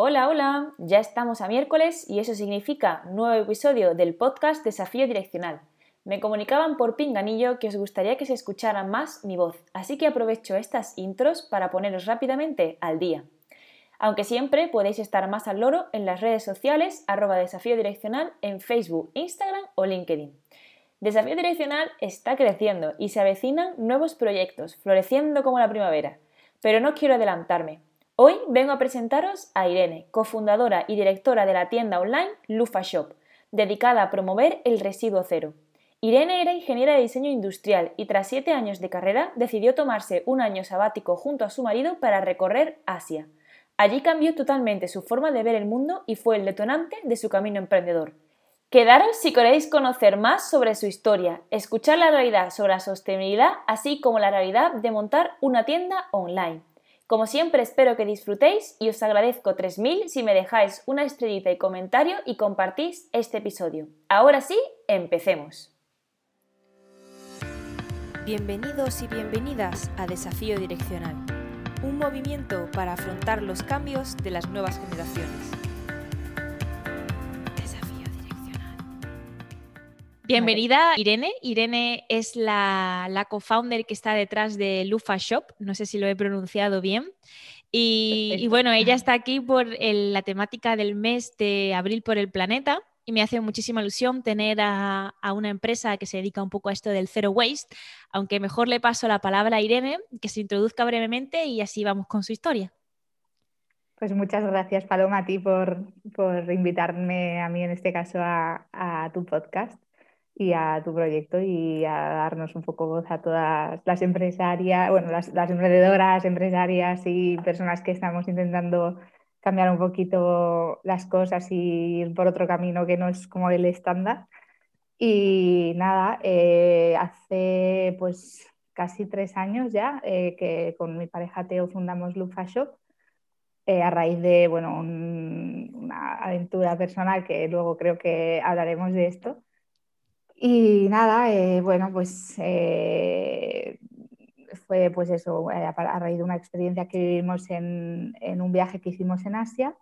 Hola, hola, ya estamos a miércoles y eso significa nuevo episodio del podcast Desafío Direccional. Me comunicaban por pinganillo que os gustaría que se escuchara más mi voz, así que aprovecho estas intros para poneros rápidamente al día. Aunque siempre podéis estar más al loro en las redes sociales arroba desafío direccional en Facebook, Instagram o LinkedIn. Desafío Direccional está creciendo y se avecinan nuevos proyectos, floreciendo como la primavera. Pero no quiero adelantarme, Hoy vengo a presentaros a Irene, cofundadora y directora de la tienda online Lufa Shop, dedicada a promover el residuo cero. Irene era ingeniera de diseño industrial y tras siete años de carrera decidió tomarse un año sabático junto a su marido para recorrer Asia. Allí cambió totalmente su forma de ver el mundo y fue el detonante de su camino emprendedor. Quedaros si queréis conocer más sobre su historia, escuchar la realidad sobre la sostenibilidad, así como la realidad de montar una tienda online. Como siempre espero que disfrutéis y os agradezco 3.000 si me dejáis una estrellita y comentario y compartís este episodio. Ahora sí, empecemos. Bienvenidos y bienvenidas a Desafío Direccional, un movimiento para afrontar los cambios de las nuevas generaciones. Bienvenida Irene. Irene es la, la co-founder que está detrás de Lufa Shop, no sé si lo he pronunciado bien. Y, bueno, ella está aquí por la temática del mes de abril por el planeta y me hace muchísima ilusión tener a, a, una empresa que se dedica un poco a esto del zero waste, aunque mejor le paso la palabra a Irene, que se introduzca brevemente y así vamos con su historia. Pues muchas gracias, Paloma, a ti por, por invitarme a mí, en este caso, a, a tu podcast y a tu proyecto y a darnos un poco voz a todas las empresarias, bueno, las, las, emprendedoras, empresarias y personas que estamos intentando cambiar un poquito las cosas y ir por otro camino que no es como el estándar. Y nada, eh, hace pues casi tres años ya eh, que con mi pareja Teo fundamos Lufa Shop eh, a raíz de bueno, una aventura personal que luego creo que hablaremos de esto. Y nada, eh, bueno, pues eh, fue pues eso, eh, a raíz de una experiencia que vivimos en, en, un viaje que hicimos en Asia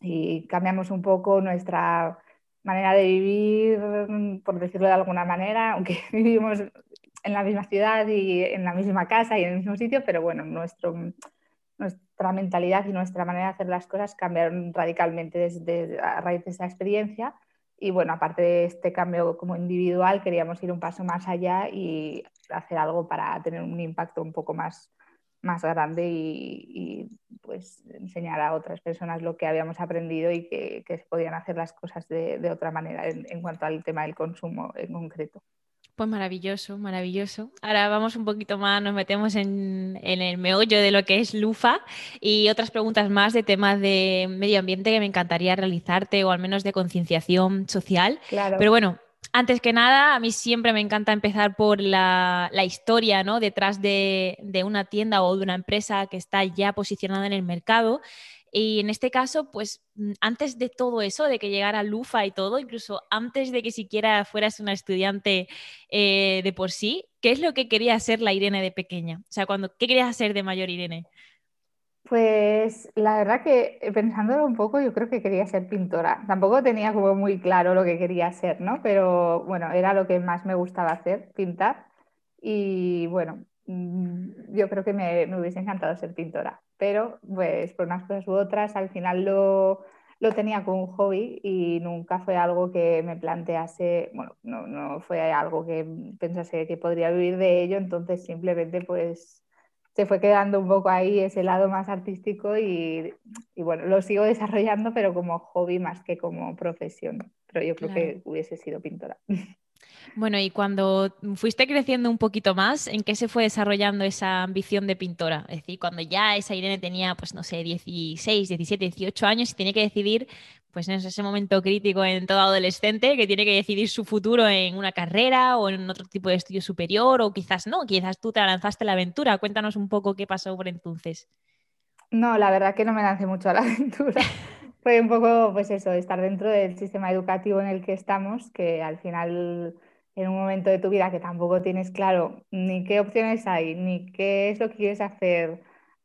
y cambiamos un poco nuestra manera de vivir, por decirlo de alguna manera, aunque vivimos en la misma ciudad y en la misma casa y en el mismo sitio, pero bueno, nuestro, nuestra mentalidad y nuestra manera de hacer las cosas cambiaron radicalmente desde, a raíz de esa experiencia y bueno, aparte de este cambio como individual, queríamos ir un paso más allá y hacer algo para tener un impacto un poco más, más grande y, pues enseñar a otras personas lo que habíamos aprendido y que, se podían hacer las cosas de, de otra manera en cuanto al tema del consumo en concreto. Pues maravilloso, maravilloso. Ahora vamos un poquito más, nos metemos en, el meollo de lo que es Lufa y otras preguntas más de temas de medio ambiente que me encantaría realizarte o al menos de concienciación social. Claro. Pero bueno, antes que nada, a mí siempre me encanta empezar por la, historia ¿no? detrás de, de, una tienda o de una empresa que está ya posicionada en el mercado. Y en este caso, pues mm, antes de todo eso, de que llegara Lufa y todo, incluso antes de que siquiera fueras una estudiante eh, de por sí, ¿qué es lo que quería ser la Irene de pequeña? O sea, cuando, ¿qué querías hacer de mayor Irene? Pues la verdad que eh, pensándolo un poco, yo creo que quería ser pintora. Tampoco tenía como muy claro lo que quería ser, ¿no? Pero bueno, era lo que más me gustaba hacer, pintar. Y bueno, mm, yo creo que me hubiese encantado ser pintora pero pues por unas cosas u otras al final lo, lo tenía como un hobby y nunca fue algo que me plantease, bueno, no, no, fue algo que pensase que podría vivir de ello, entonces simplemente pues se fue quedando un poco ahí ese lado más artístico y, y bueno, lo sigo desarrollando, pero como hobby más que como profesión, pero yo creo claro. que hubiese sido pintora. Bueno, y cuando fuiste creciendo un poquito más, ¿en qué se fue desarrollando esa ambición de pintora? Es decir, cuando ya esa Irene tenía, pues no sé, 16, 17, 18 años y tenía que decidir, pues en ese momento crítico en todo adolescente, que tiene que decidir su futuro en una carrera o en otro tipo de estudio superior, o quizás no, quizás tú te lanzaste a la aventura. Cuéntanos un poco qué pasó por entonces. No, la verdad que no me lancé mucho a la aventura. Fue un poco, pues eso, estar dentro del sistema educativo en el que estamos, que al final en un momento de tu vida que tampoco tienes claro ni qué opciones hay, ni qué es lo que quieres hacer,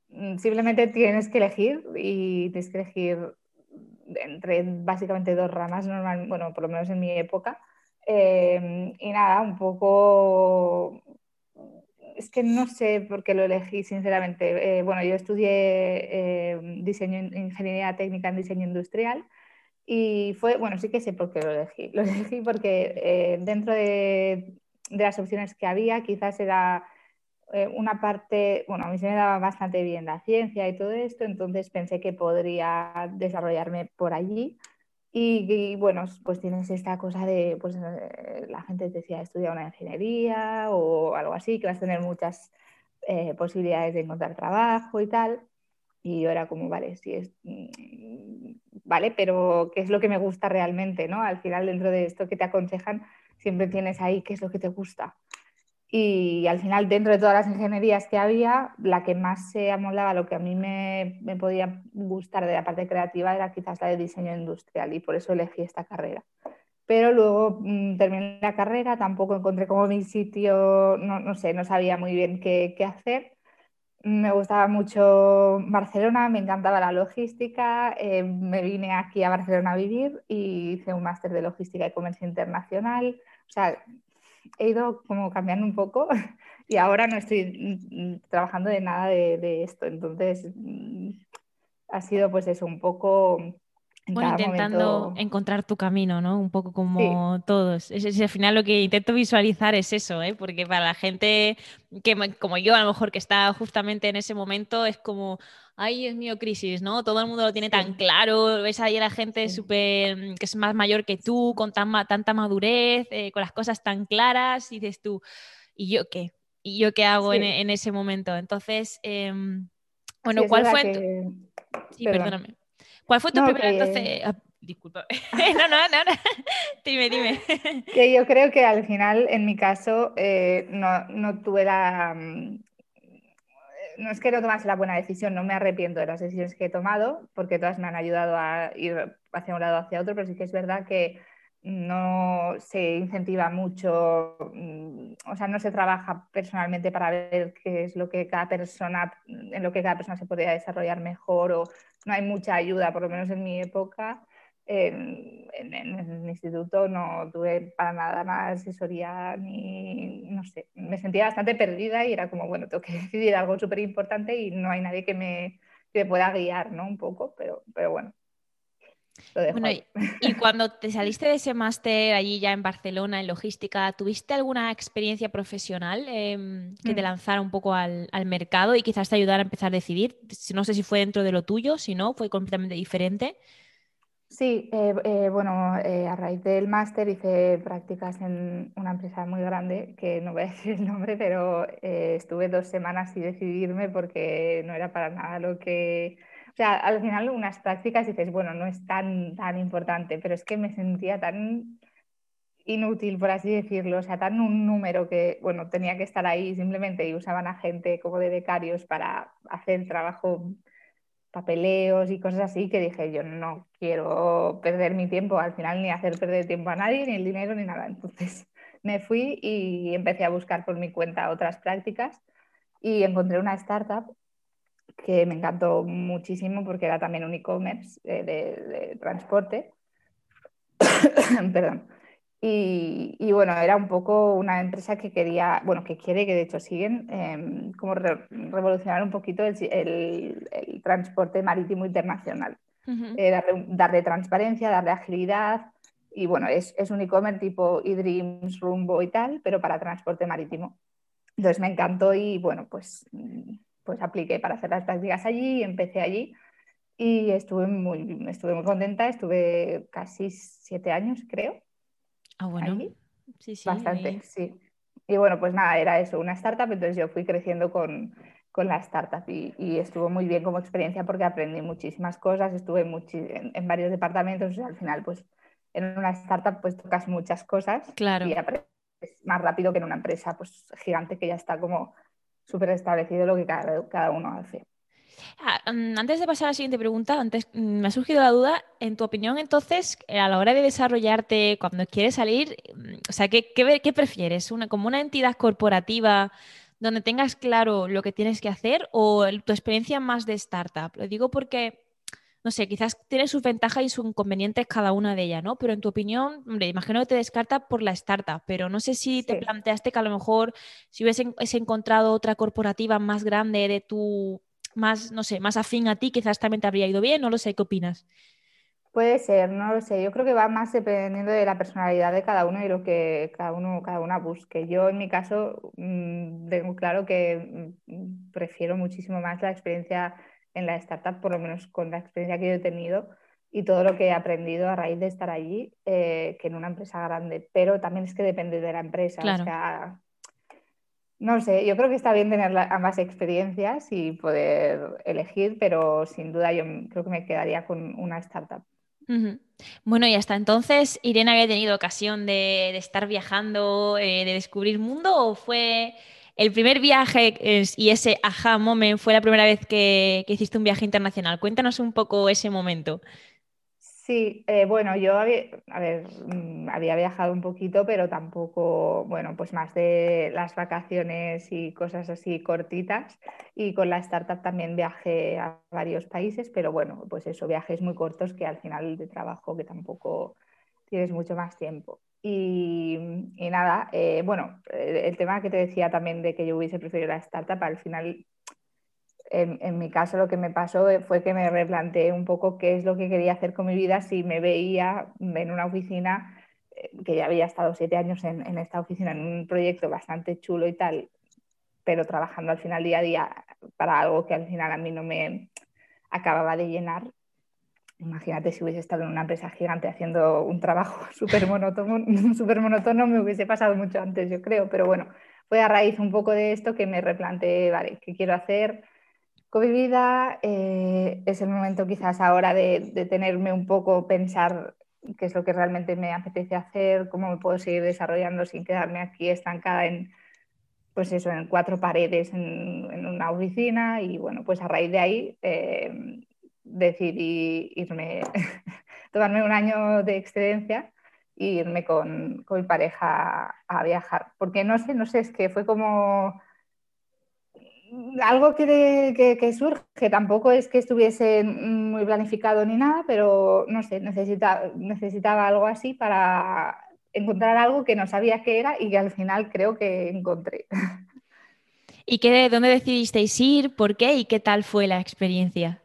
mm, simplemente tienes que elegir y tienes que elegir entre básicamente dos ramas, normal, bueno, por lo menos en mi época. Eh, y nada, un poco es que no sé por qué lo elegí, sinceramente. Eh, bueno, yo estudié eh, diseño, ingeniería técnica en diseño industrial y fue, bueno, sí que sé por qué lo elegí. Lo elegí porque eh, dentro de, de, las opciones que había, quizás era una parte, bueno, a mí se me daba bastante bien la ciencia y todo esto, entonces pensé que podría desarrollarme por allí. Y, bueno, pues tienes esta cosa de, pues eh, la gente te decía, estudia una ingeniería o algo así, que vas a tener muchas eh, posibilidades de encontrar trabajo y tal. Y yo era como, vale, sí, es, mm, vale, pero ¿qué es lo que me gusta realmente? ¿no? Al final, dentro de esto que te aconsejan, siempre tienes ahí qué es lo que te gusta. Y al final, dentro de todas las ingenierías que había, la que más se amoldaba lo que a mí me, me, podía gustar de la parte creativa era quizás la de diseño industrial y por eso elegí esta carrera. Pero luego mmm, terminé la carrera, tampoco encontré como mi sitio, no, no sé, no sabía muy bien qué, qué, hacer. Me gustaba mucho Barcelona, me encantaba la logística, eh, me vine aquí a Barcelona a vivir y hice un máster de logística y comercio internacional. O sea, he ido como cambiando un poco y ahora no estoy mm, trabajando de nada de, esto. Entonces, mm, ha sido pues eso, un poco... bueno, intentando encontrar tu camino, ¿no? Un poco como todos. Es, al final lo que intento visualizar es eso, ¿eh? Porque para la gente que, como yo, a lo mejor que está justamente en ese momento, es como, ay, es mío, crisis, ¿no? Todo el mundo lo tiene tan claro, ves ahí a la gente súper, mm, que es más mayor que tú, con tan, tanta madurez, eh, con las cosas tan claras, y dices tú, ¿y yo qué? ¿Y yo qué hago en, ese momento? Entonces, em, bueno, ¿cuál fue tu... Sí, perdóname. ¿Cuál fue tu primera, entonces... Ah, disculpa. no, no, no, no. dime, dime. que yo creo que al final, en mi caso, eh, no, no, tuve la, mm, no es que no tomase la buena decisión, no me arrepiento de las decisiones que he tomado, porque todas me han ayudado a ir hacia un lado o hacia otro, pero sí que es verdad que no se incentiva mucho, mm, o sea, no se trabaja personalmente para ver qué es lo que cada persona, en lo que cada persona se podría desarrollar mejor, o no hay mucha ayuda, por lo menos en mi época, en, el instituto no tuve para nada nada asesoría ni, no sé, me sentía bastante perdida y era como, bueno, tengo que decidir algo súper importante y no hay nadie que me, que pueda guiar, ¿no? Un poco, pero, pero bueno. Bueno y, cuando te saliste de ese máster allí ya en Barcelona, en logística, ¿tuviste alguna experiencia profesional em, que te mm. lanzara un poco al, al, mercado y quizás te ayudara a empezar a decidir? No sé si fue dentro de lo tuyo, si no, fue completamente diferente. Sí, eh, eh, bueno, eh, a raíz del máster hice prácticas en una empresa muy grande, que no voy a decir el nombre, pero estuve dos semanas sin decidirme porque no era para nada lo que... Sea, al final unas prácticas dices, bueno, no es tan, tan importante, pero es que me sentía tan inútil, por así decirlo, o sea, tan un número que, bueno, tenía que estar ahí simplemente y usaban a gente como de becarios para hacer trabajo papeleos y cosas así que dije, yo no quiero perder mi tiempo al final ni hacer perder tiempo a nadie, ni el dinero, ni nada. Entonces me fui y empecé a buscar por mi cuenta otras prácticas y encontré una startup que me encantó muchísimo porque era también un e-commerce eh, de, transporte. Perdón. Y, bueno, era un poco una empresa que quería, bueno, que quiere, que de hecho siguen, em, como revolucionar un poquito el, transporte marítimo internacional. Eh, darle, transparencia, darle agilidad. Y bueno, es, es un e-commerce tipo eDreams, Rumbo y tal, pero para transporte marítimo. Entonces me encantó y bueno, pues, pues apliqué para hacer las prácticas allí, empecé allí y estuve muy, estuve muy contenta, estuve casi siete años, creo. Ah, bueno. Sí, sí. Bastante, sí. Y bueno, pues nada, era eso, una startup, entonces yo fui creciendo con, con la startup y, y, estuvo muy bien como experiencia porque aprendí muchísimas cosas, estuve en, varios departamentos, al final pues en una startup pues tocas muchas cosas claro. y aprendes más rápido que en una empresa pues gigante que ya está como súper establecido lo que cada, cada uno hace. Ah, mm, antes de pasar a la siguiente pregunta, antes mm, me ha surgido la duda, en tu opinión, entonces, a la hora de desarrollarte, cuando quieres salir, mm, o sea, ¿qué, qué, prefieres? Una, ¿Como una entidad corporativa donde tengas claro lo que tienes que hacer o tu experiencia más de startup? Lo digo porque, no sé, quizás tiene sus ventajas y sus inconvenientes cada una de ellas, ¿no? Pero en tu opinión, hombre, imagino que te descarta por la startup, pero no sé si te planteaste que a lo mejor si hubieses encontrado otra corporativa más grande de tu, más, no sé, más afín a ti, quizás también te habría ido bien, no lo sé, ¿qué opinas? Puede ser, no lo sé. Yo creo que va más dependiendo de la personalidad de cada uno y lo que cada uno, cada una busque. Yo en mi caso mm, tengo claro que mm, prefiero muchísimo más la experiencia en la startup, por lo menos con la experiencia que yo he tenido y todo lo que he aprendido a raíz de estar allí, eh, que en una empresa grande. Pero también es que depende de la empresa. O sea, no sé, yo creo que está bien tener ambas experiencias y poder elegir, pero sin duda yo creo que me quedaría con una startup. Bueno, y hasta entonces, ¿Irene había tenido ocasión de, estar viajando, eh, de descubrir mundo o fue el primer viaje y ese aha moment fue la primera vez que, que hiciste un viaje internacional? Cuéntanos un poco ese momento. Sí, eh, bueno, yo había, a ver, mm, había viajado un poquito, pero tampoco, bueno, pues más de las vacaciones y cosas así cortitas. Y con la startup también viajé a varios países, pero bueno, pues eso, viajes muy cortos que al final de trabajo que tampoco tienes mucho más tiempo. Y, nada, eh, bueno, el tema que te decía también de que yo hubiese preferido la startup, al final en, mi caso lo que me pasó fue que me replanteé un poco qué es lo que quería hacer con mi vida si me veía en una oficina, eh, que ya había estado siete años en, esta oficina, en un proyecto bastante chulo y tal, pero trabajando al final día a día para algo que al final a mí no me acababa de llenar. Imagínate si hubiese estado en una empresa gigante haciendo un trabajo súper monótono, me hubiese pasado mucho antes, yo creo, pero bueno, fue a raíz un poco de esto que me replanteé, vale, ¿qué quiero hacer? con mi vida. Eh, es el momento quizás ahora de, de, tenerme un poco, pensar qué es lo que realmente me apetece hacer, cómo me puedo seguir desarrollando sin quedarme aquí estancada en, pues eso, en cuatro paredes en, en una oficina. Y bueno, pues a raíz de ahí eh, decidí irme, tomarme un año de excedencia e irme con, con mi pareja a viajar. Porque no sé, no sé, es que fue como algo que, surge, tampoco es que estuviese muy planificado ni nada, pero no sé, necesita, necesitaba algo así para encontrar algo que no sabía qué era y que al final creo que encontré. ¿Y qué, dónde decidisteis ir? ¿Por qué? ¿Y qué tal fue la experiencia?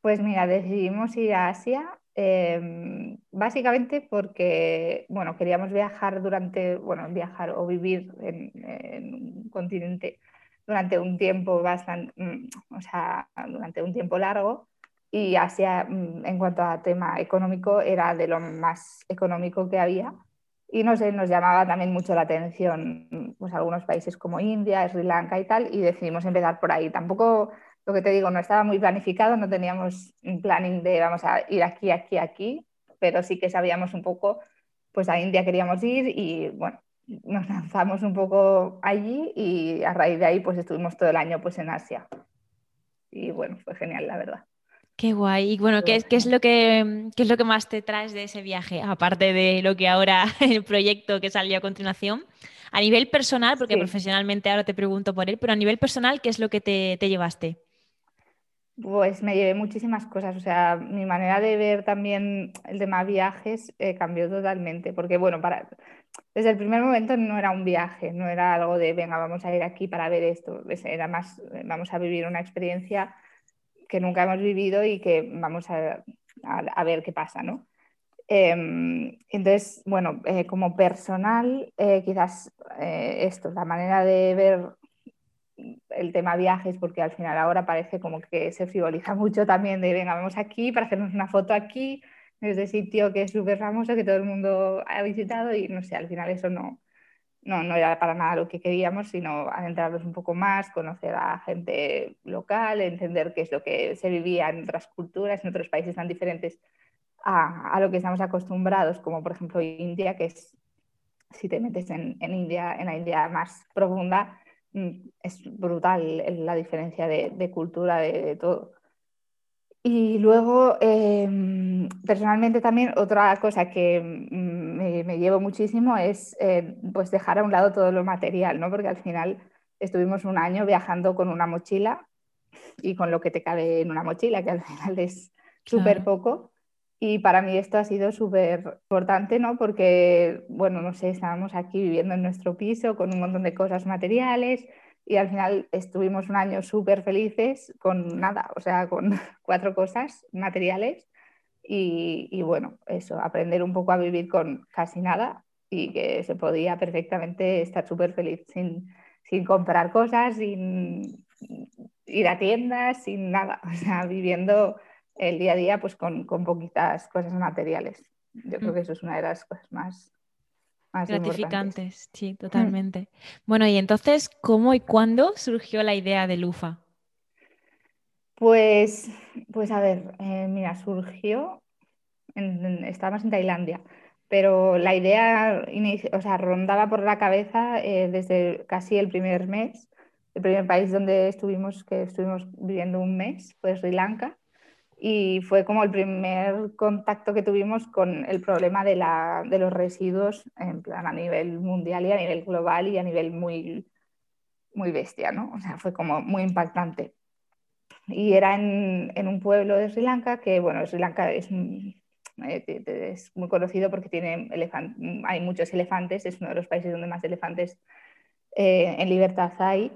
Pues mira, decidimos ir a Asia em, básicamente porque, bueno, queríamos viajar durante, bueno, viajar o vivir en un continente durante un tiempo bastante, mm, o sea, durante un tiempo largo y Asia mm, en cuanto a tema económico era de lo más económico que había y no sé, nos llamaba también mucho la atención pues algunos países como India, Sri Lanka y tal y decidimos empezar por ahí. Tampoco, lo que te digo, no estaba muy planificado, no teníamos un planning de vamos a ir aquí, aquí, aquí, pero sí que sabíamos un poco, pues a India queríamos ir y bueno, nos lanzamos un poco allí y a raíz de ahí pues estuvimos todo el año pues en Asia. Y bueno, fue genial, la verdad. Qué guay. Y bueno, ¿qué, es lo que, es lo que más te traes de ese viaje? Aparte de lo que ahora, el proyecto que salió a continuación. A nivel personal, porque profesionalmente ahora te pregunto por él, pero a nivel personal, ¿qué es lo que te, te llevaste? Pues me llevé muchísimas cosas, o sea, mi manera de ver también el tema viajes eh, cambió totalmente, porque bueno, para, desde el primer momento no era un viaje, no era algo de, venga, vamos a ir aquí para ver esto, era más, vamos a vivir una experiencia que nunca hemos vivido y que vamos a, ver qué pasa, ¿no? Em, entonces, bueno, eh, como personal, eh, quizás esto, la manera de ver el tema viajes, porque al final ahora parece como que se frivoliza mucho también de, venga, vamos aquí para hacernos una foto aquí, ese sitio que es súper famoso, que todo el mundo ha visitado y no sé, al final eso no, no, no era para nada lo que queríamos, sino adentrarnos un poco más, conocer a gente local, entender qué es lo que se vivía en otras culturas, en otros países tan diferentes a, a lo que estamos acostumbrados, como por ejemplo India, que es, si te metes en, en India, en la India más profunda, es brutal la diferencia de, cultura, de, todo. Y luego, em, personalmente también, otra cosa que mm, me, llevo muchísimo es eh, pues dejar a un lado todo lo material, ¿no? porque al final estuvimos un año viajando con una mochila y con lo que te cabe en una mochila, que al final es súper poco. Y para mí esto ha sido súper importante, ¿no? Porque, bueno, no sé, estábamos aquí viviendo en nuestro piso con un montón de cosas materiales y al final estuvimos un año súper felices con nada, o sea, con cuatro cosas materiales y, y, bueno, eso, aprender un poco a vivir con casi nada y que se podía perfectamente estar súper feliz sin, sin comprar cosas, sin ir a tiendas, sin nada, o sea, viviendo el día a día pues con, con poquitas cosas materiales. Yo creo mm. que eso es una de las cosas más, más gratificantes. Sí, totalmente. Bueno, y entonces, ¿cómo y cuándo surgió la idea de Lufa? Pues, pues a ver, eh, mira, surgió, en, estábamos en Tailandia, pero la idea o sea, rondaba por la cabeza eh, desde casi el primer mes. El primer país donde estuvimos, que estuvimos viviendo un mes, fue Sri Lanka y fue como el primer contacto que tuvimos con el problema de, la, de los residuos en plan a nivel mundial y a nivel global y a nivel muy, muy bestia, ¿no? O sea, fue como muy impactante. Y era en, en un pueblo de Sri Lanka que, bueno, Sri Lanka es, eh, es muy conocido porque tiene hay muchos elefantes, es uno de los países donde más elefantes eh, en libertad hay.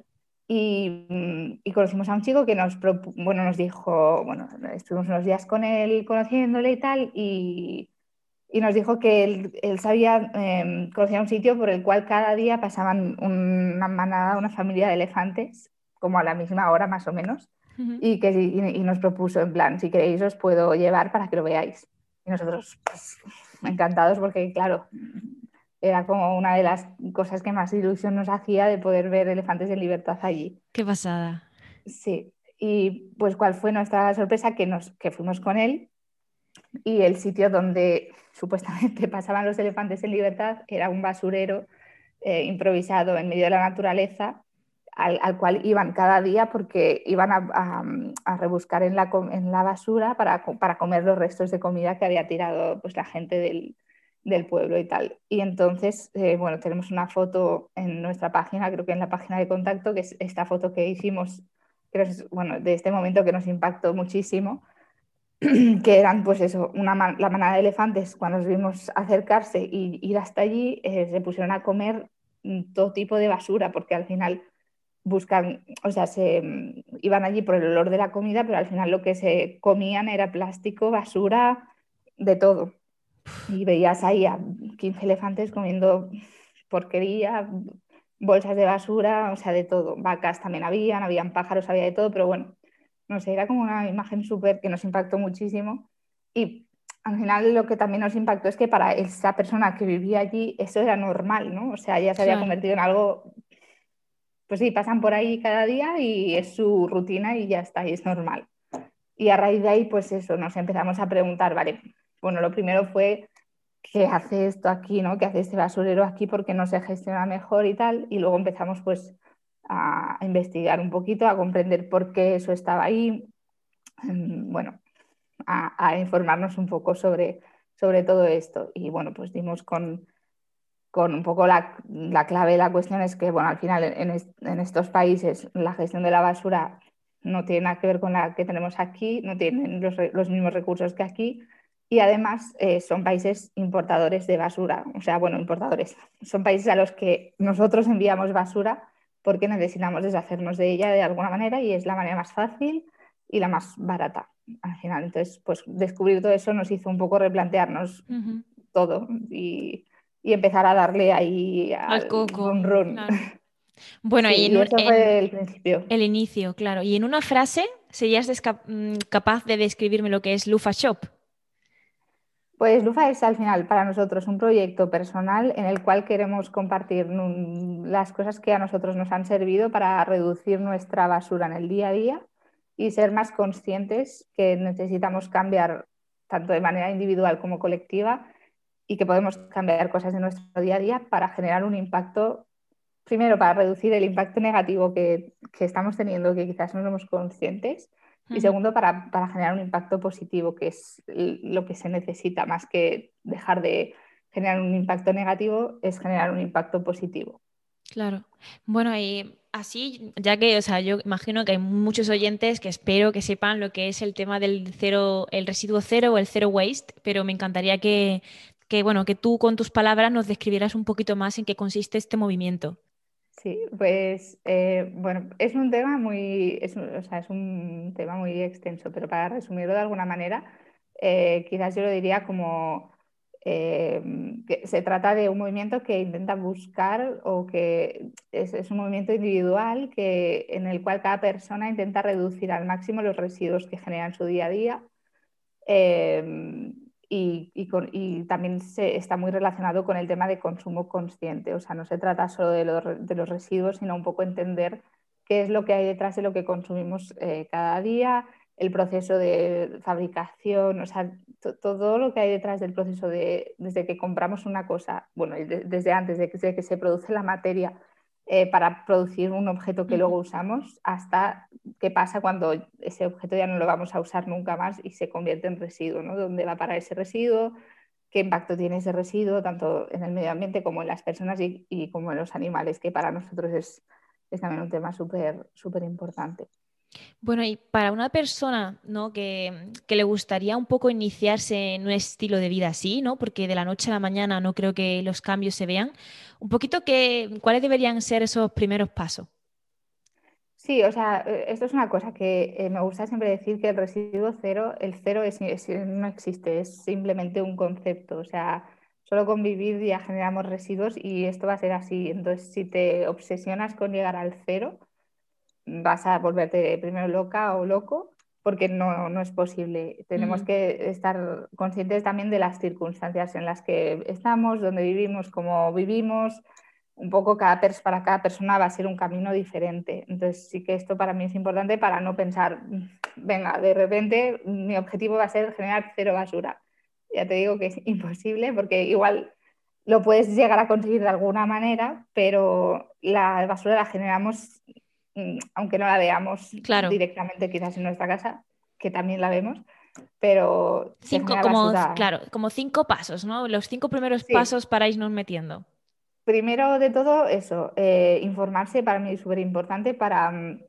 Mm, y, conocimos a un chico que nos, bueno, nos dijo, bueno, estuvimos unos días con él conociéndole y tal, y, y nos dijo que él, sabía, eh, conocía un sitio por el cual cada día pasaban una manada, una familia de elefantes, como a la misma hora más o menos, y, que, y, nos propuso en plan, si queréis os puedo llevar para que lo veáis. Y nosotros, pues, encantados porque, claro, era como una de las cosas que más ilusión nos hacía de poder ver elefantes en libertad allí. Qué pasada. Sí, y pues cuál fue nuestra sorpresa que, nos, que fuimos con él y el sitio donde supuestamente pasaban los elefantes en libertad era un basurero eh, improvisado en medio de la naturaleza al, cual iban cada día porque iban a, rebuscar en la, en la basura para, para, comer los restos de comida que había tirado pues, la gente del, del pueblo y tal. Y entonces, eh, bueno, tenemos una foto en nuestra página, creo que en la página de contacto, que es esta foto que hicimos, que bueno, de este momento que nos impactó muchísimo, que eran pues eso, una, la manada de elefantes, cuando nos vimos acercarse y ir hasta allí, eh, se pusieron a comer mm, todo tipo de basura, porque al final buscan, o sea, se mm, iban allí por el olor de la comida, pero al final lo que se comían era plástico, basura, de todo y veías ahí a 15 elefantes comiendo porquería, bolsas de basura, o sea, de todo. Vacas también habían, habían pájaros, había de todo, pero bueno, no sé, era como una imagen súper que nos impactó muchísimo. Y al final lo que también nos impactó es que para esa persona que vivía allí eso era normal, ¿no? O sea, ya se había convertido en algo, pues sí, pasan por ahí cada día y es su rutina y ya está, y es normal. Y a raíz de ahí, pues eso, nos empezamos a preguntar, vale, bueno, lo primero fue qué hace esto aquí, ¿no? ¿Qué hace este basurero aquí porque no se gestiona mejor y tal? Y luego empezamos pues a, investigar un poquito, a comprender por qué eso estaba ahí, mm, bueno, a, informarnos un poco sobre, sobre todo esto. Y bueno, pues dimos con, con un poco la, la, clave la cuestión es que, bueno, al final en, en, estos países la gestión de la basura no tiene nada que ver con la que tenemos aquí, no tienen los, los mismos recursos que aquí y además eh, son países importadores de basura, o sea, bueno, importadores, son países a los que nosotros enviamos basura porque necesitamos deshacernos de ella de alguna manera y es la manera más fácil y la más barata al final. Entonces, pues descubrir todo eso nos hizo un poco replantearnos todo y, empezar a darle ahí al, coco. Run, Bueno, y, en, eso fue el principio. El inicio, claro. Y en una frase, ¿serías mm, capaz de describirme lo que es Lufa Shop? Pues Lufa es al final para nosotros un proyecto personal en el cual queremos compartir las cosas que a nosotros nos han servido para reducir nuestra basura en el día a día y ser más conscientes que necesitamos cambiar tanto de manera individual como colectiva y que podemos cambiar cosas en nuestro día a día para generar un impacto, primero para reducir el impacto negativo que, que estamos teniendo, que quizás no somos conscientes, y segundo, para, generar un impacto positivo, que es lo que se necesita, más que dejar de generar un impacto negativo, es generar un impacto positivo. Claro. Bueno, y así, ya que, o sea, yo imagino que hay muchos oyentes que espero que sepan lo que es el tema del cero, el residuo cero o el cero waste, pero me encantaría que, bueno, que tú con tus palabras nos describieras un poquito más en qué consiste este movimiento. Sí, pues eh, bueno, es un tema muy, es, o sea, es un tema muy extenso, pero para resumirlo de alguna manera, eh, quizás yo lo diría como eh, que se trata de un movimiento que intenta buscar o que es, un movimiento individual que, en el cual cada persona intenta reducir al máximo los residuos que generan su día a día. Y, también se, está muy relacionado con el tema de consumo consciente. O sea, no se trata solo de, los residuos, sino un poco entender qué es lo que hay detrás de lo que consumimos eh, cada día, el proceso de fabricación, o sea, todo lo que hay detrás del proceso de, desde que compramos una cosa, bueno, desde antes de que, se produce la materia eh, para producir un objeto que luego usamos, hasta qué pasa cuando ese objeto ya no lo vamos a usar nunca más y se convierte en residuo, ¿no? ¿Dónde va para ese residuo? ¿Qué impacto tiene ese residuo, tanto en el medio ambiente como en las personas y, y como en los animales, que para nosotros es, es también un tema súper súper importante. Bueno, y para una persona ¿no? que, le gustaría un poco iniciarse en un estilo de vida así, ¿no? porque de la noche a la mañana no creo que los cambios se vean, un poquito que, cuáles deberían ser esos primeros pasos. Sí, o sea, eh, esto es una cosa que eh, me gusta siempre decir que el residuo cero, el cero es, no existe, es simplemente un concepto, o sea, solo con vivir ya generamos residuos y esto va a ser así. Entonces, si te obsesionas con llegar al cero, vas a volverte primero loca o loco porque no, no es posible. Tenemos que estar conscientes también de las circunstancias en las que estamos, donde vivimos, cómo vivimos. Un poco cada para cada persona va a ser un camino diferente. Entonces sí que esto para mí es importante para no pensar, venga, de repente mi objetivo va a ser generar cero basura. Ya te digo que es imposible porque igual lo puedes llegar a conseguir de alguna manera, pero la basura la generamos Mm, aunque no la veamos directamente quizás en nuestra casa, que también la vemos, pero... Cinco, como, claro, como cinco pasos, ¿no? Los cinco primeros pasos para irnos metiendo. Primero de todo, eso, eh, informarse para mí es súper importante para, mm,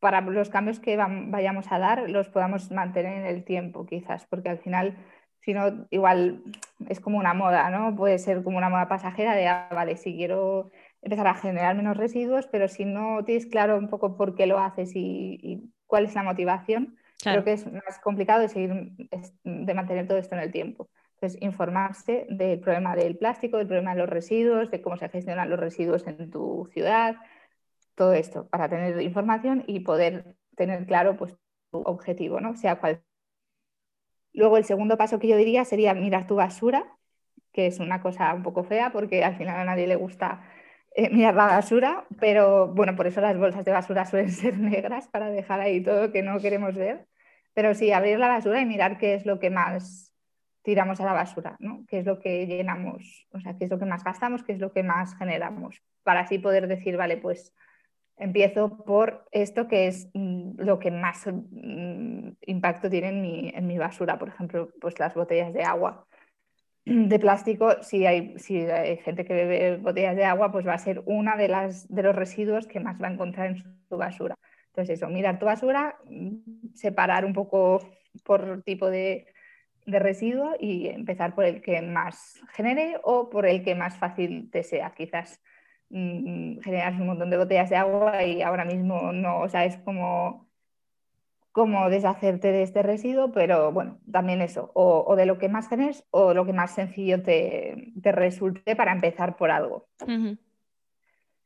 para los cambios que vayamos a dar, los podamos mantener en el tiempo, quizás, porque al final, si no, igual es como una moda, ¿no? Puede ser como una moda pasajera de, ah, vale, si quiero empezar a generar menos residuos, pero si no tienes claro un poco por qué lo haces y, cuál es la motivación, creo que es más complicado de seguir, de mantener todo esto en el tiempo. Entonces, informarse del problema del plástico, del problema de los residuos, de cómo se gestionan los residuos en tu ciudad, todo esto, para tener información y poder tener claro pues, tu objetivo, ¿no? Sea cual. Luego, el segundo paso que yo diría sería mirar tu basura, que es una cosa un poco fea porque al final a nadie le gusta eh, mirar la basura, pero bueno, por eso las bolsas de basura suelen ser negras para dejar ahí todo que no queremos ver. Pero sí, abrir la basura y mirar qué es lo que más tiramos a la basura, ¿no? qué es lo que llenamos, o sea, qué es lo que más gastamos, qué es lo que más generamos, para así poder decir, vale, pues empiezo por esto que es mm, lo que más mm, impacto tiene en mi, en mi basura, por ejemplo, pues las botellas de agua de plástico, si hay, si hay gente que bebe botellas de agua, pues va a ser una de, las, de los residuos que más va a encontrar en su basura. Entonces eso, mirar tu basura, separar un poco por tipo de, de residuo y empezar por el que más genere o por el que más fácil te sea. Quizás mmm, generas un montón de botellas de agua y ahora mismo no, o sea, es como cómo deshacerte de este residuo, pero bueno, también eso, o, de lo que más tenés o lo que más sencillo te, resulte para empezar por algo.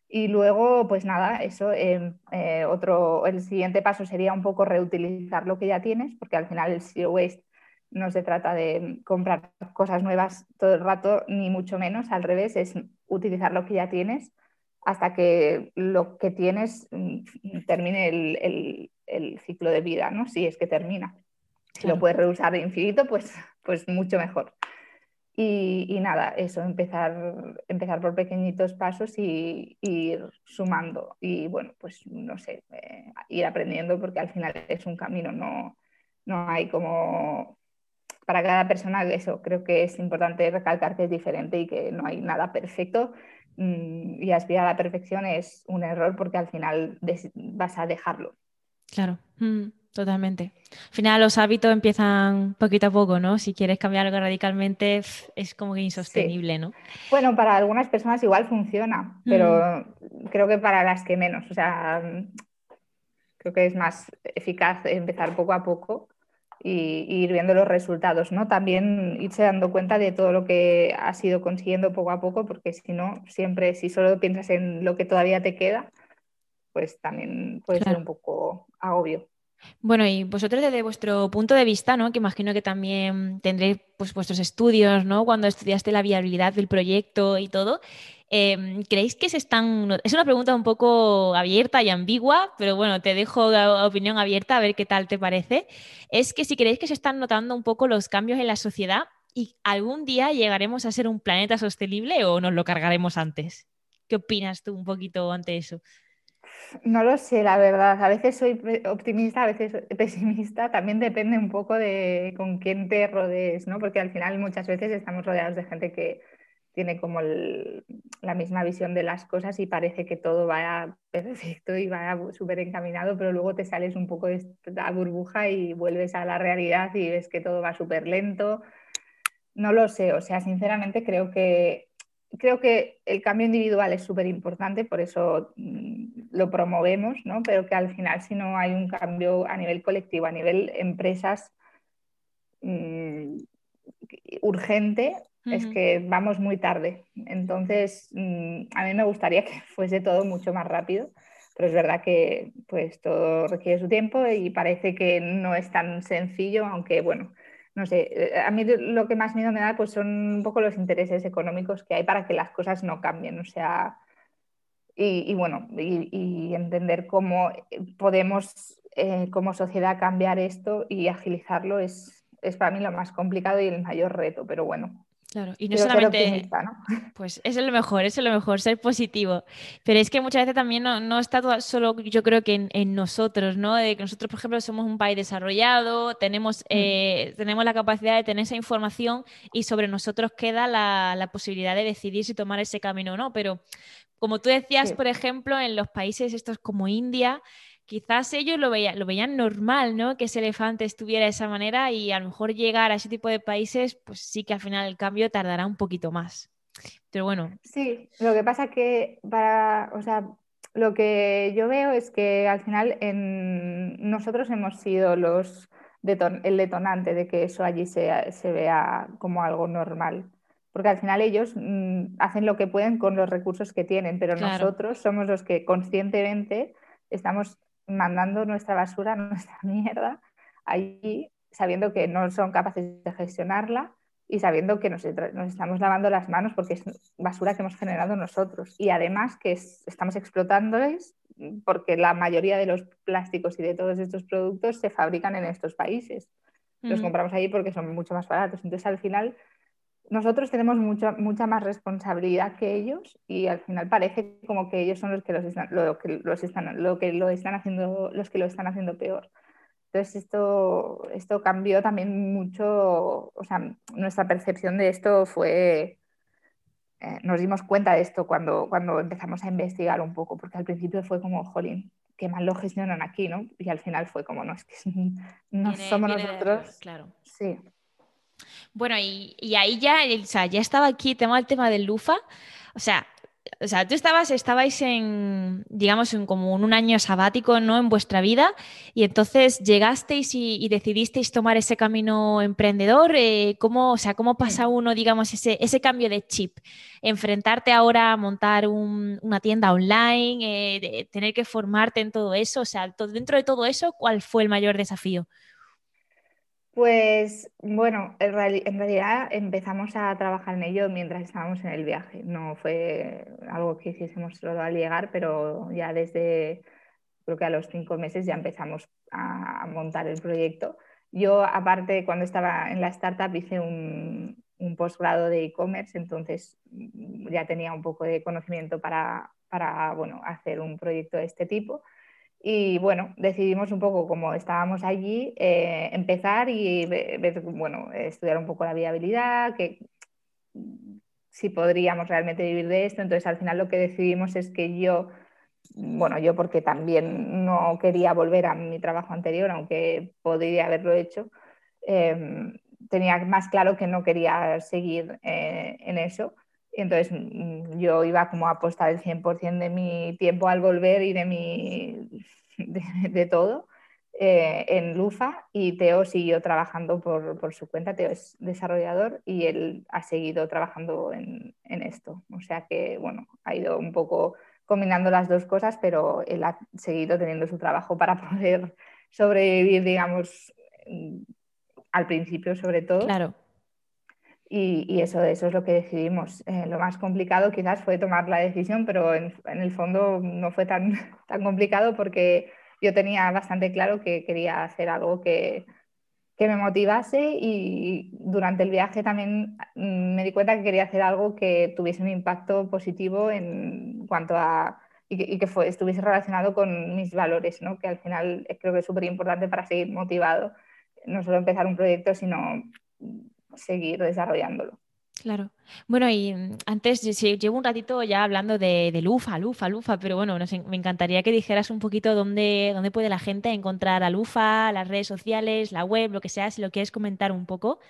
Y luego, pues nada, eso, em, eh, otro, el siguiente paso sería un poco reutilizar lo que ya tienes, porque al final el zero waste no se trata de comprar cosas nuevas todo el rato, ni mucho menos, al revés, es utilizar lo que ya tienes hasta que lo que tienes mm, termine el, el ciclo de vida, ¿no? Si es que termina. Si lo puedes reusar de infinito, pues, pues mucho mejor. Y, nada, eso, empezar, empezar por pequeñitos pasos y, ir sumando. Y bueno, pues no sé, eh, ir aprendiendo porque al final es un camino, no, no hay como... Para cada persona eso creo que es importante recalcar que es diferente y que no hay nada perfecto mm, y aspirar a la perfección es un error porque al final vas a dejarlo. Claro. Mm. Totalmente. Al final los hábitos empiezan poquito a poco, ¿no? Si quieres cambiar algo radicalmente es como que insostenible, ¿no? Bueno, para algunas personas igual funciona, pero mm. creo que para las que menos. O sea, creo que es más eficaz empezar poco a poco y, ir viendo los resultados, ¿no? También irse dando cuenta de todo lo que has ido consiguiendo poco a poco, porque si no, siempre, si solo piensas en lo que todavía te queda, pues también puede ser un poco agobio. Bueno, y vosotros desde vuestro punto de vista, ¿no? Que imagino que también tendréis pues, vuestros estudios, ¿no? Cuando estudiaste la viabilidad del proyecto y todo. Em, ¿Creéis que se están.? Es una pregunta un poco abierta y ambigua, pero bueno, te dejo la opinión abierta a ver qué tal te parece. Es que si creéis que se están notando un poco los cambios en la sociedad y algún día llegaremos a ser un planeta sostenible o nos lo cargaremos antes. ¿Qué opinas tú un poquito ante eso? No lo sé, la verdad. A veces soy optimista, a veces pesimista. También depende un poco de con quién te rodees, ¿no? Porque al final muchas veces estamos rodeados de gente que tiene como la misma visión de las cosas y parece que todo va perfecto y va súper encaminado, pero luego te sales un poco de la burbuja y vuelves a la realidad y ves que todo va súper lento. No lo sé, o sea, sinceramente creo que creo que el cambio individual es súper importante, por eso mm, lo promovemos, ¿no? pero que al final si no hay un cambio a nivel colectivo, a nivel empresas mm, urgente, es que vamos muy tarde. Entonces, mm, a mí me gustaría que fuese todo mucho más rápido, pero es verdad que pues, todo requiere su tiempo y parece que no es tan sencillo, aunque bueno, no sé, eh, a mí lo que más miedo me da pues son un poco los intereses económicos que hay para que las cosas no cambien, o sea, y, bueno, y, entender cómo podemos eh, como sociedad cambiar esto y agilizarlo es, es para mí lo más complicado y el mayor reto, pero bueno, Claro, y no solamente. Pues eso es lo mejor, eso es lo mejor, ser positivo. Pero es que muchas veces también no, está todo solo, yo creo que en, nosotros, ¿no? De que nosotros, por ejemplo, somos un país desarrollado, tenemos, mm. eh, tenemos la capacidad de tener esa información y sobre nosotros queda la, posibilidad de decidir si tomar ese camino o no. Pero como tú decías, por ejemplo, en los países estos como India, quizás ellos lo veían, lo veían normal, ¿no? Que ese elefante estuviera de esa manera y a lo mejor llegar a ese tipo de países, pues sí que al final el cambio tardará un poquito más. Pero bueno. Sí, lo que pasa que para, o sea, lo que yo veo es que al final en, nosotros hemos sido los el detonante de que eso allí se, vea como algo normal. Porque al final ellos mm, hacen lo que pueden con los recursos que tienen, pero nosotros somos los que conscientemente estamos mandando nuestra basura, nuestra mierda allí, sabiendo que no son capaces de gestionarla y sabiendo que nos, estamos lavando las manos porque es basura que hemos generado nosotros. Y además que estamos explotándoles porque la mayoría de los plásticos y de todos estos productos se fabrican en estos países. Los compramos allí porque son mucho más baratos. Entonces, al final, nosotros tenemos mucha, mucha más responsabilidad que ellos y al final parece como que ellos son los que, los están, lo, que los están, lo que lo están haciendo, los que lo están haciendo peor. Entonces esto, esto cambió también mucho, o sea, nuestra percepción de esto fue, eh, nos dimos cuenta de esto cuando, cuando empezamos a investigar un poco, porque al principio fue como, jolín, qué mal lo gestionan aquí, ¿no? Y al final fue como, no, es que no somos nosotros. claro. Sí. Bueno, y, ahí ya, o sea, ya estaba aquí tema el tema del LUFA. O sea, o sea, tú estabas, estabais en, digamos, en como un año sabático, ¿no? En vuestra vida, y entonces llegasteis y, decidisteis tomar ese camino emprendedor. Eh, ¿cómo, o sea, ¿cómo pasa uno, digamos, ese, ese cambio de chip? Enfrentarte ahora a montar una tienda online, eh, tener que formarte en todo eso, o sea, dentro de todo eso, ¿cuál fue el mayor desafío? Pues bueno, en, realidad empezamos a trabajar en ello mientras estábamos en el viaje. No fue algo que hiciésemos solo al llegar, pero ya desde, creo que a los cinco meses ya empezamos a montar el proyecto. Yo, aparte, cuando estaba en la startup hice un, posgrado de e-commerce, entonces ya tenía un poco de conocimiento para, para bueno, hacer un proyecto de este tipo. Y bueno, decidimos un poco, como estábamos allí, eh, empezar y bueno, estudiar un poco la viabilidad, que si podríamos realmente vivir de esto. Entonces al final lo que decidimos es que yo, bueno, yo porque también no quería volver a mi trabajo anterior, aunque podría haberlo hecho, em, tenía más claro que no quería seguir eh, en eso. Entonces mm, yo iba como a apostar el 100% de mi tiempo al volver y de, mi, de todo. Eh, en Lufa y Teo siguió trabajando por, su cuenta. Teo es desarrollador y él ha seguido trabajando en, esto. O sea que, bueno, ha ido un poco combinando las dos cosas, pero él ha seguido teniendo su trabajo para poder sobrevivir, digamos, al principio sobre todo. Claro. Y, eso, eso es lo que decidimos. Eh, lo más complicado quizás fue tomar la decisión, pero en, en el fondo no fue tan, tan complicado porque yo tenía bastante claro que quería hacer algo que, que me motivase y durante el viaje también mm, me di cuenta que quería hacer algo que tuviese un impacto positivo en cuanto a y que, fue, estuviese relacionado con mis valores, ¿no? que al final creo que es súper importante para seguir motivado, no solo empezar un proyecto, sino seguir desarrollándolo. Claro. Bueno, y mm, antes llevo un ratito ya hablando de, Lufa, Lufa, Lufa, pero bueno, me encantaría que dijeras un poquito dónde, dónde puede la gente encontrar a Lufa, las redes sociales, la web, lo que sea, si lo quieres comentar un poco.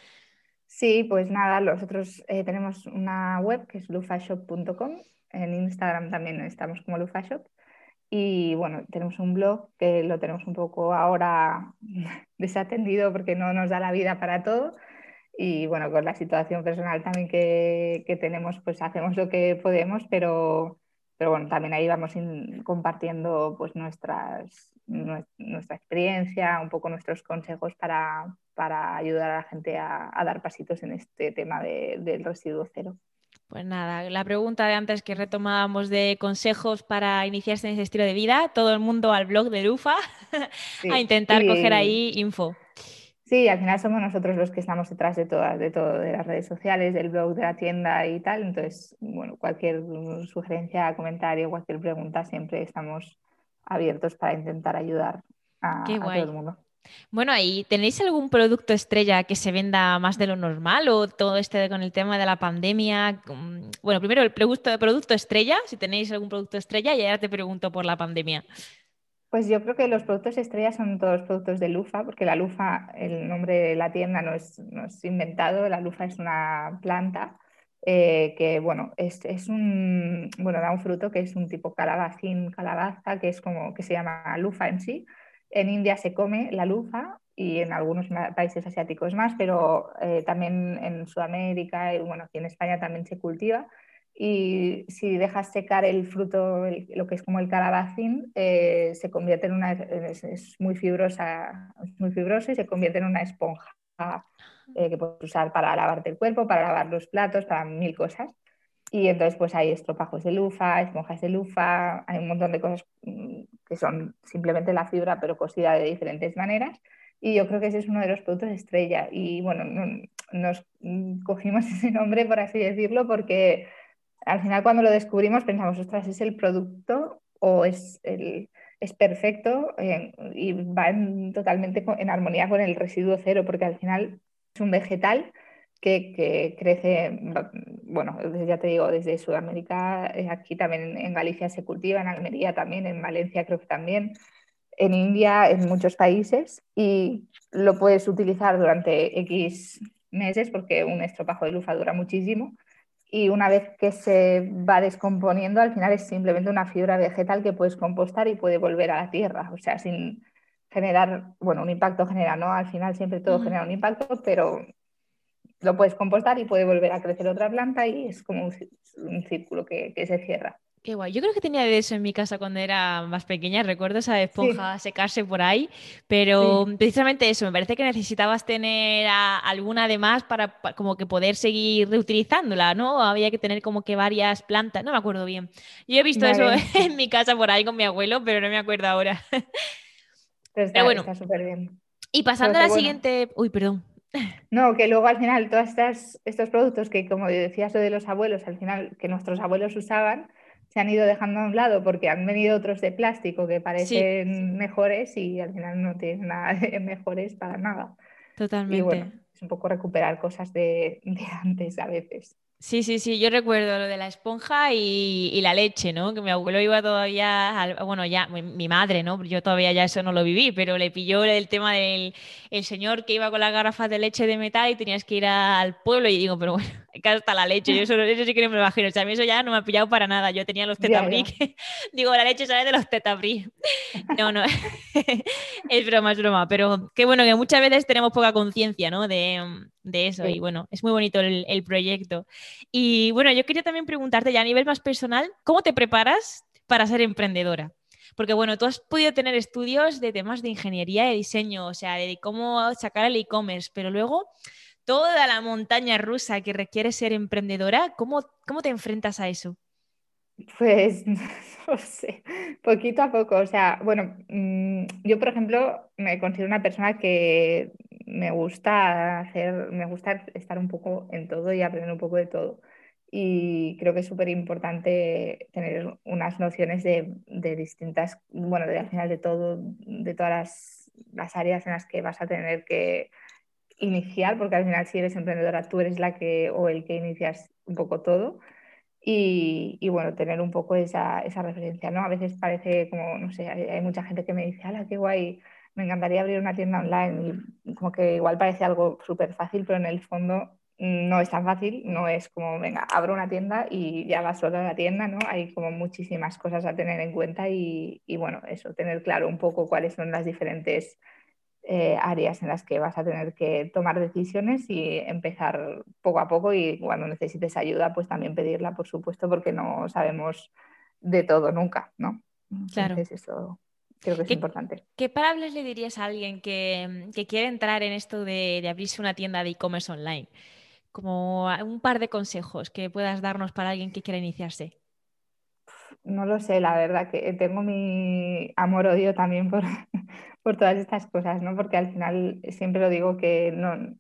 Sí, pues nada, nosotros eh, tenemos una web que es lufashop.com, en Instagram también estamos como lufashop y bueno, tenemos un blog que lo tenemos un poco ahora desatendido porque no nos da la vida para todo y bueno, con la situación personal también que, que tenemos, pues hacemos lo que podemos, pero, pero bueno, también ahí vamos compartiendo pues nuestras, nuestra experiencia, un poco nuestros consejos para, para ayudar a la gente a, a, dar pasitos en este tema de, del residuo cero. Pues nada, la pregunta de antes que retomábamos de consejos para iniciarse en ese estilo de vida, todo el mundo al blog de Lufa a intentar coger ahí info. Sí, al final somos nosotros los que estamos detrás de todas, de todo, de las redes sociales, del blog de la tienda y tal. Entonces, bueno, cualquier sugerencia, comentario, cualquier pregunta, siempre estamos abiertos para intentar ayudar a, todo el mundo. Bueno, ¿y tenéis algún producto estrella que se venda más de lo normal o todo este con el tema de la pandemia? Mm, bueno, primero el producto, producto estrella, si tenéis algún producto estrella y ahora te pregunto por la pandemia. Pues yo creo que los productos estrella son todos productos de Lufa, porque la Lufa, el nombre de la tienda no es, inventado, la Lufa es una planta eh, que, bueno, es, un, bueno, da un fruto que es un tipo calabacín, calabaza, que es como, que se llama lufa en sí. En India se come la lufa y en algunos países asiáticos más, pero eh, también en Sudamérica y bueno, aquí en España también se cultiva y si dejas secar el fruto, lo que es como el calabacín, eh, se convierte en una, es, muy fibrosa, muy fibroso y se convierte en una esponja eh, que puedes usar para lavarte el cuerpo, para lavar los platos, para mil cosas. Y entonces pues hay estropajos de lufa, esponjas de lufa, hay un montón de cosas mm, que son simplemente la fibra pero cosida de diferentes maneras. Y yo creo que ese es uno de los productos estrella. Y bueno, nos cogimos ese nombre, por así decirlo, porque al final cuando lo descubrimos pensamos, ostras, ¿es el producto o es, el, es perfecto eh, y va totalmente en armonía con el residuo cero? Porque al final es un vegetal que, crece, bueno, ya te digo, desde Sudamérica, eh, aquí también en Galicia se cultiva, en Almería también, en Valencia creo que también, en India, en muchos países, y lo puedes utilizar durante X meses porque un estropajo de lufa dura muchísimo y una vez que se va descomponiendo, al final es simplemente una fibra vegetal que puedes compostar y puede volver a la tierra, o sea, sin generar, bueno, un impacto genera, ¿no? Al final siempre todo genera un impacto, pero lo puedes compostar y puede volver a crecer otra planta y es como un, círculo que se cierra. Qué guay. Yo creo que tenía de eso en mi casa cuando era más pequeña. Recuerdo esa esponja secarse por ahí, pero precisamente eso, me parece que necesitabas tener alguna de más para, como que poder seguir reutilizándola, ¿no? Había que tener como que varias plantas, no me acuerdo bien. Yo he visto eso en mi casa por ahí con mi abuelo, pero no me acuerdo ahora. Pero bueno. está súper bien. Y pasando a la siguiente. Uy, perdón. No, que luego al final todos estos productos que, como decías lo de los abuelos, al final que nuestros abuelos usaban, se han ido dejando a un lado porque han venido otros de plástico que parecen mejores y al final no tienen nada de mejores para nada. Totalmente. Y bueno, es un poco recuperar cosas de, antes a veces. Sí, sí, sí, yo recuerdo lo de la esponja y, la leche, ¿no? Que mi abuelo iba todavía, bueno, ya, mi, madre, ¿no? Yo todavía ya eso no lo viví, pero le pilló el tema del el señor que iba con las garrafas de leche de metal y tenías que ir al pueblo y digo, pero bueno, acá está la leche, yo eso, eso sí que no me lo imagino, o sea, a mí eso ya no me ha pillado para nada, yo tenía los tetabrí, digo, la leche sale de los tetabrí. No, no, es broma, es broma, pero qué bueno que muchas veces tenemos poca conciencia, ¿no? De, de eso. Y bueno, es muy bonito el, proyecto. Y bueno, yo quería también preguntarte ya a nivel más personal, ¿cómo te preparas para ser emprendedora? Porque bueno, tú has podido tener estudios de temas de ingeniería y diseño, o sea, de cómo sacar el e-commerce, pero luego toda la montaña rusa que requiere ser emprendedora, ¿cómo, cómo te enfrentas a eso? Pues no sé, poquito a poco. O sea, bueno, mm, yo por ejemplo me considero una persona que me gusta hacer, me gusta estar un poco en todo y aprender un poco de todo. Y creo que es súper importante tener unas nociones de, distintas, bueno, de, al final de todo, de todas las, áreas en las que vas a tener que iniciar, porque al final si eres emprendedora tú eres la que o el que inicias un poco todo. Y, y, bueno, tener un poco esa, esa, referencia, ¿no? A veces parece como, no sé, hay, hay mucha gente que me dice, ¡hala, qué guay! Me encantaría abrir una tienda online y como que igual parece algo súper fácil, pero en el fondo no es tan fácil, no es como, venga, abro una tienda y ya va solo a la tienda, ¿no? Hay como muchísimas cosas a tener en cuenta y, bueno, eso, tener claro un poco cuáles son las diferentes eh, áreas en las que vas a tener que tomar decisiones y empezar poco a poco y cuando necesites ayuda, pues también pedirla, por supuesto, porque no sabemos de todo nunca, ¿no? Claro. Entonces eso Creo que es importante. ¿Qué palabras le dirías a alguien que, quiere entrar en esto de, abrirse una tienda de e-commerce online? Como un par de consejos que puedas darnos para alguien que quiera iniciarse. No lo sé, la verdad que tengo mi amor-odio también por, por todas estas cosas, ¿no? Porque al final siempre lo digo que no,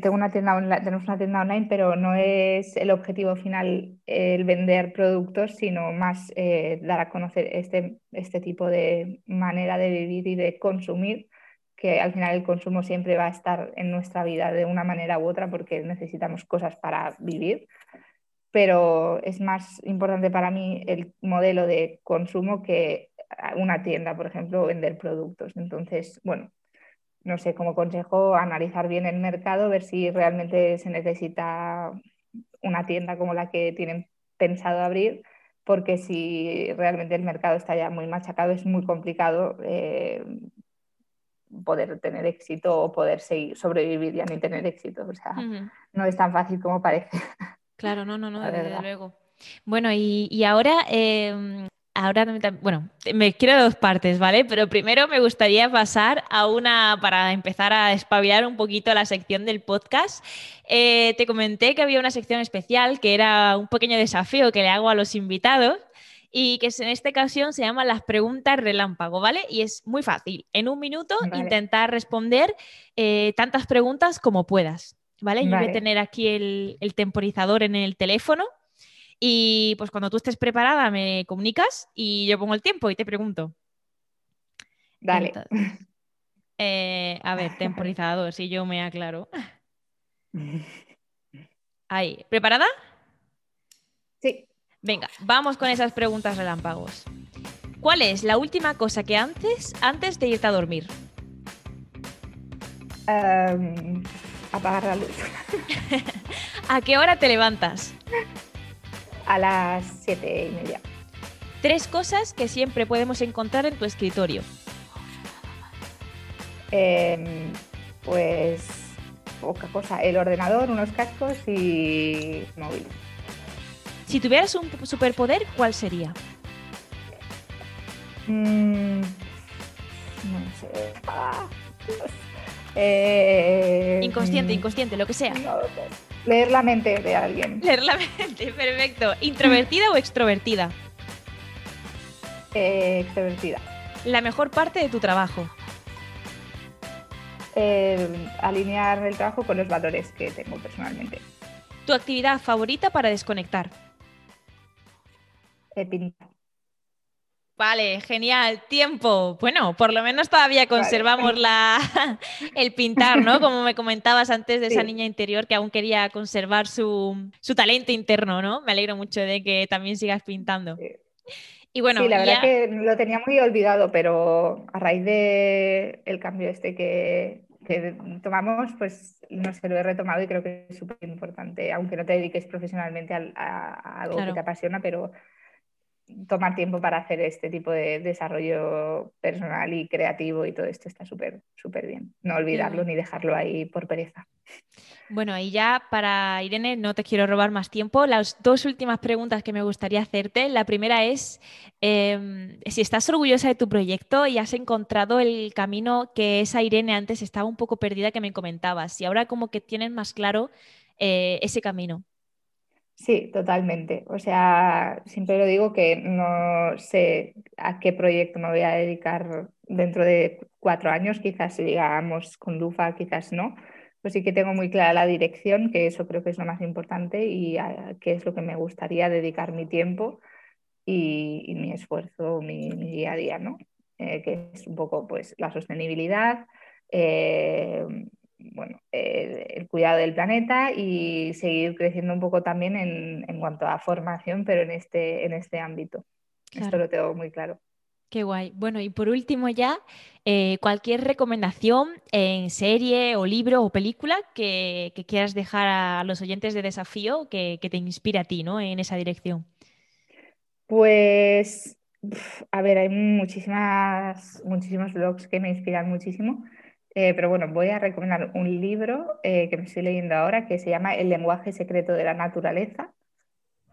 tengo una tienda tenemos una tienda online, pero no es el objetivo final el vender productos, sino más eh, dar a conocer este, este tipo de manera de vivir y de consumir, que al final el consumo siempre va a estar en nuestra vida de una manera u otra porque necesitamos cosas para vivir, pero es más importante para mí el modelo de consumo que una tienda, por ejemplo, vender productos. Entonces, bueno, no sé, como consejo, analizar bien el mercado, ver si realmente se necesita una tienda como la que tienen pensado abrir, porque si realmente el mercado está ya muy machacado, es muy complicado eh, poder tener éxito o poder seguir, sobrevivir ya ni tener éxito. O sea, no es tan fácil como parece. Claro, no, no, no, desde luego. Bueno, y, ahora em, Ahora, bueno, me quiero dos partes, ¿vale? Pero primero me gustaría pasar a una, para empezar a espabilar un poquito la sección del podcast. Eh, te comenté que había una sección especial que era un pequeño desafío que le hago a los invitados y que en esta ocasión se llama las preguntas relámpago, ¿vale? Y es muy fácil. En un minuto intentar responder eh, tantas preguntas como puedas, ¿vale? Yo voy a tener aquí el, el temporizador en el teléfono y pues cuando tú estés preparada me comunicas y yo pongo el tiempo y te pregunto. Dale. Eh, a ver, temporizador, si yo me aclaro. Ahí, ¿preparada? Sí. Venga, vamos con esas preguntas relámpagos. ¿Cuál es la última cosa que antes, antes de irte a dormir? Em, apagar la luz. ¿A qué hora te levantas? a las siete y media. Tres cosas que siempre podemos encontrar en tu escritorio. Em, pues poca cosa. El ordenador, unos cascos y móvil. Si tuvieras un superpoder, ¿cuál sería? Mm, no sé. Ah, eh, inconsciente, inconsciente, lo que sea. Leer la mente de alguien. Leer la mente, perfecto. ¿Introvertida o extrovertida? Eh, extrovertida. La mejor parte de tu trabajo. Eh, alinear el trabajo con los valores que tengo personalmente. ¿Tu actividad favorita para desconectar? Pintar. Vale, genial. Tiempo. Bueno, por lo menos todavía conservamos la, el pintar, ¿no? Como me comentabas antes de esa niña interior que aún quería conservar su, talento interno, ¿no? Me alegro mucho de que también sigas pintando. Y bueno, sí, la verdad que lo tenía muy olvidado, pero a raíz del el cambio este que, tomamos, pues no sé, lo he retomado y creo que es súper importante, aunque no te dediques profesionalmente a, algo que te apasiona, pero tomar tiempo para hacer este tipo de desarrollo personal y creativo y todo esto está súper, súper bien. No olvidarlo ni dejarlo ahí por pereza. Bueno, y ya para Irene, no te quiero robar más tiempo. Las dos últimas preguntas que me gustaría hacerte. La primera es em, si estás orgullosa de tu proyecto y has encontrado el camino que esa Irene antes estaba un poco perdida que me comentabas y ahora como que tienes más claro eh, ese camino. Sí, totalmente. O sea, siempre lo digo que no sé a qué proyecto me voy a dedicar dentro de cuatro años, quizás si digamos con Lufa, quizás no. Pues sí que tengo muy clara la dirección, que eso creo que es lo más importante y a qué es lo que me gustaría dedicar mi tiempo y, mi esfuerzo, mi, día a día, ¿no? Eh, que es un poco pues la sostenibilidad, eh, bueno, el, cuidado del planeta y seguir creciendo un poco también en, cuanto a formación, pero en este, en este ámbito. Esto lo tengo muy claro. Qué guay. Bueno, y por último ya, eh, cualquier recomendación en serie o libro o película que, quieras dejar a los oyentes de desafío que, te inspire a ti, ¿no? En esa dirección. Pues, a ver, hay muchísimas, muchísimos blogs que me inspiran muchísimo. Eh, pero bueno, voy a recomendar un libro eh, que me estoy leyendo ahora que se llama El lenguaje secreto de la naturaleza,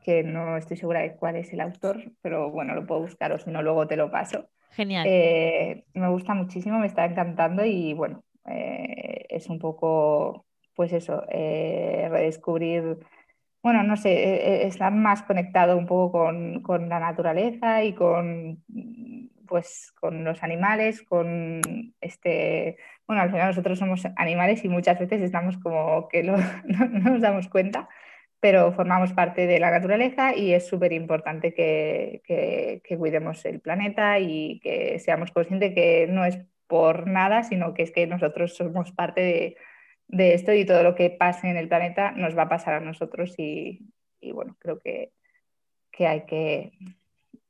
que no estoy segura de cuál es el autor, pero bueno, lo puedo buscar o si no, luego te lo paso. Genial. Eh, me gusta muchísimo, me está encantando y bueno, es un poco, pues eso, redescubrir, bueno, no sé, estar más conectado un poco con, con la naturaleza y con pues con los animales, con este, bueno, al final nosotros somos animales y muchas veces estamos como que no, nos damos cuenta, pero formamos parte de la naturaleza y es súper importante que, que, cuidemos el planeta y que seamos conscientes que no es por nada, sino que es que nosotros somos parte de, de esto y todo lo que pase en el planeta nos va a pasar a nosotros y, y bueno, creo que, que hay que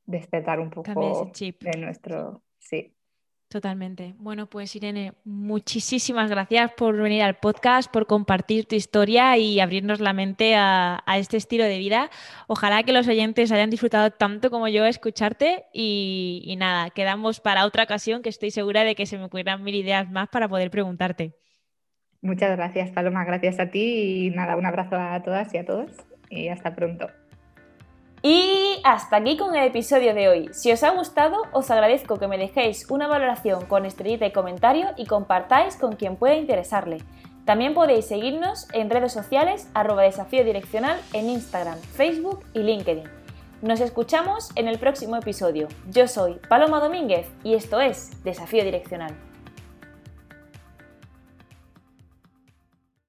despertar un poco de nuestro... Sí. Totalmente. Bueno, pues Irene, muchísimas gracias por venir al podcast, por compartir tu historia y abrirnos la mente a, este estilo de vida. Ojalá que los oyentes hayan disfrutado tanto como yo escucharte y, y nada, quedamos para otra ocasión que estoy segura de que se me ocurrirán mil ideas más para poder preguntarte. Muchas gracias, Paloma. Gracias a ti y nada, un abrazo a todas y a todos y hasta pronto. Y hasta aquí con el episodio de hoy. Si os ha gustado, os agradezco que me dejéis una valoración con estrellita y comentario y compartáis con quien pueda interesarle. También podéis seguirnos en redes sociales arroba desafío direccional en Instagram, Facebook y LinkedIn. Nos escuchamos en el próximo episodio. Yo soy Paloma Domínguez y esto es Desafío Direccional.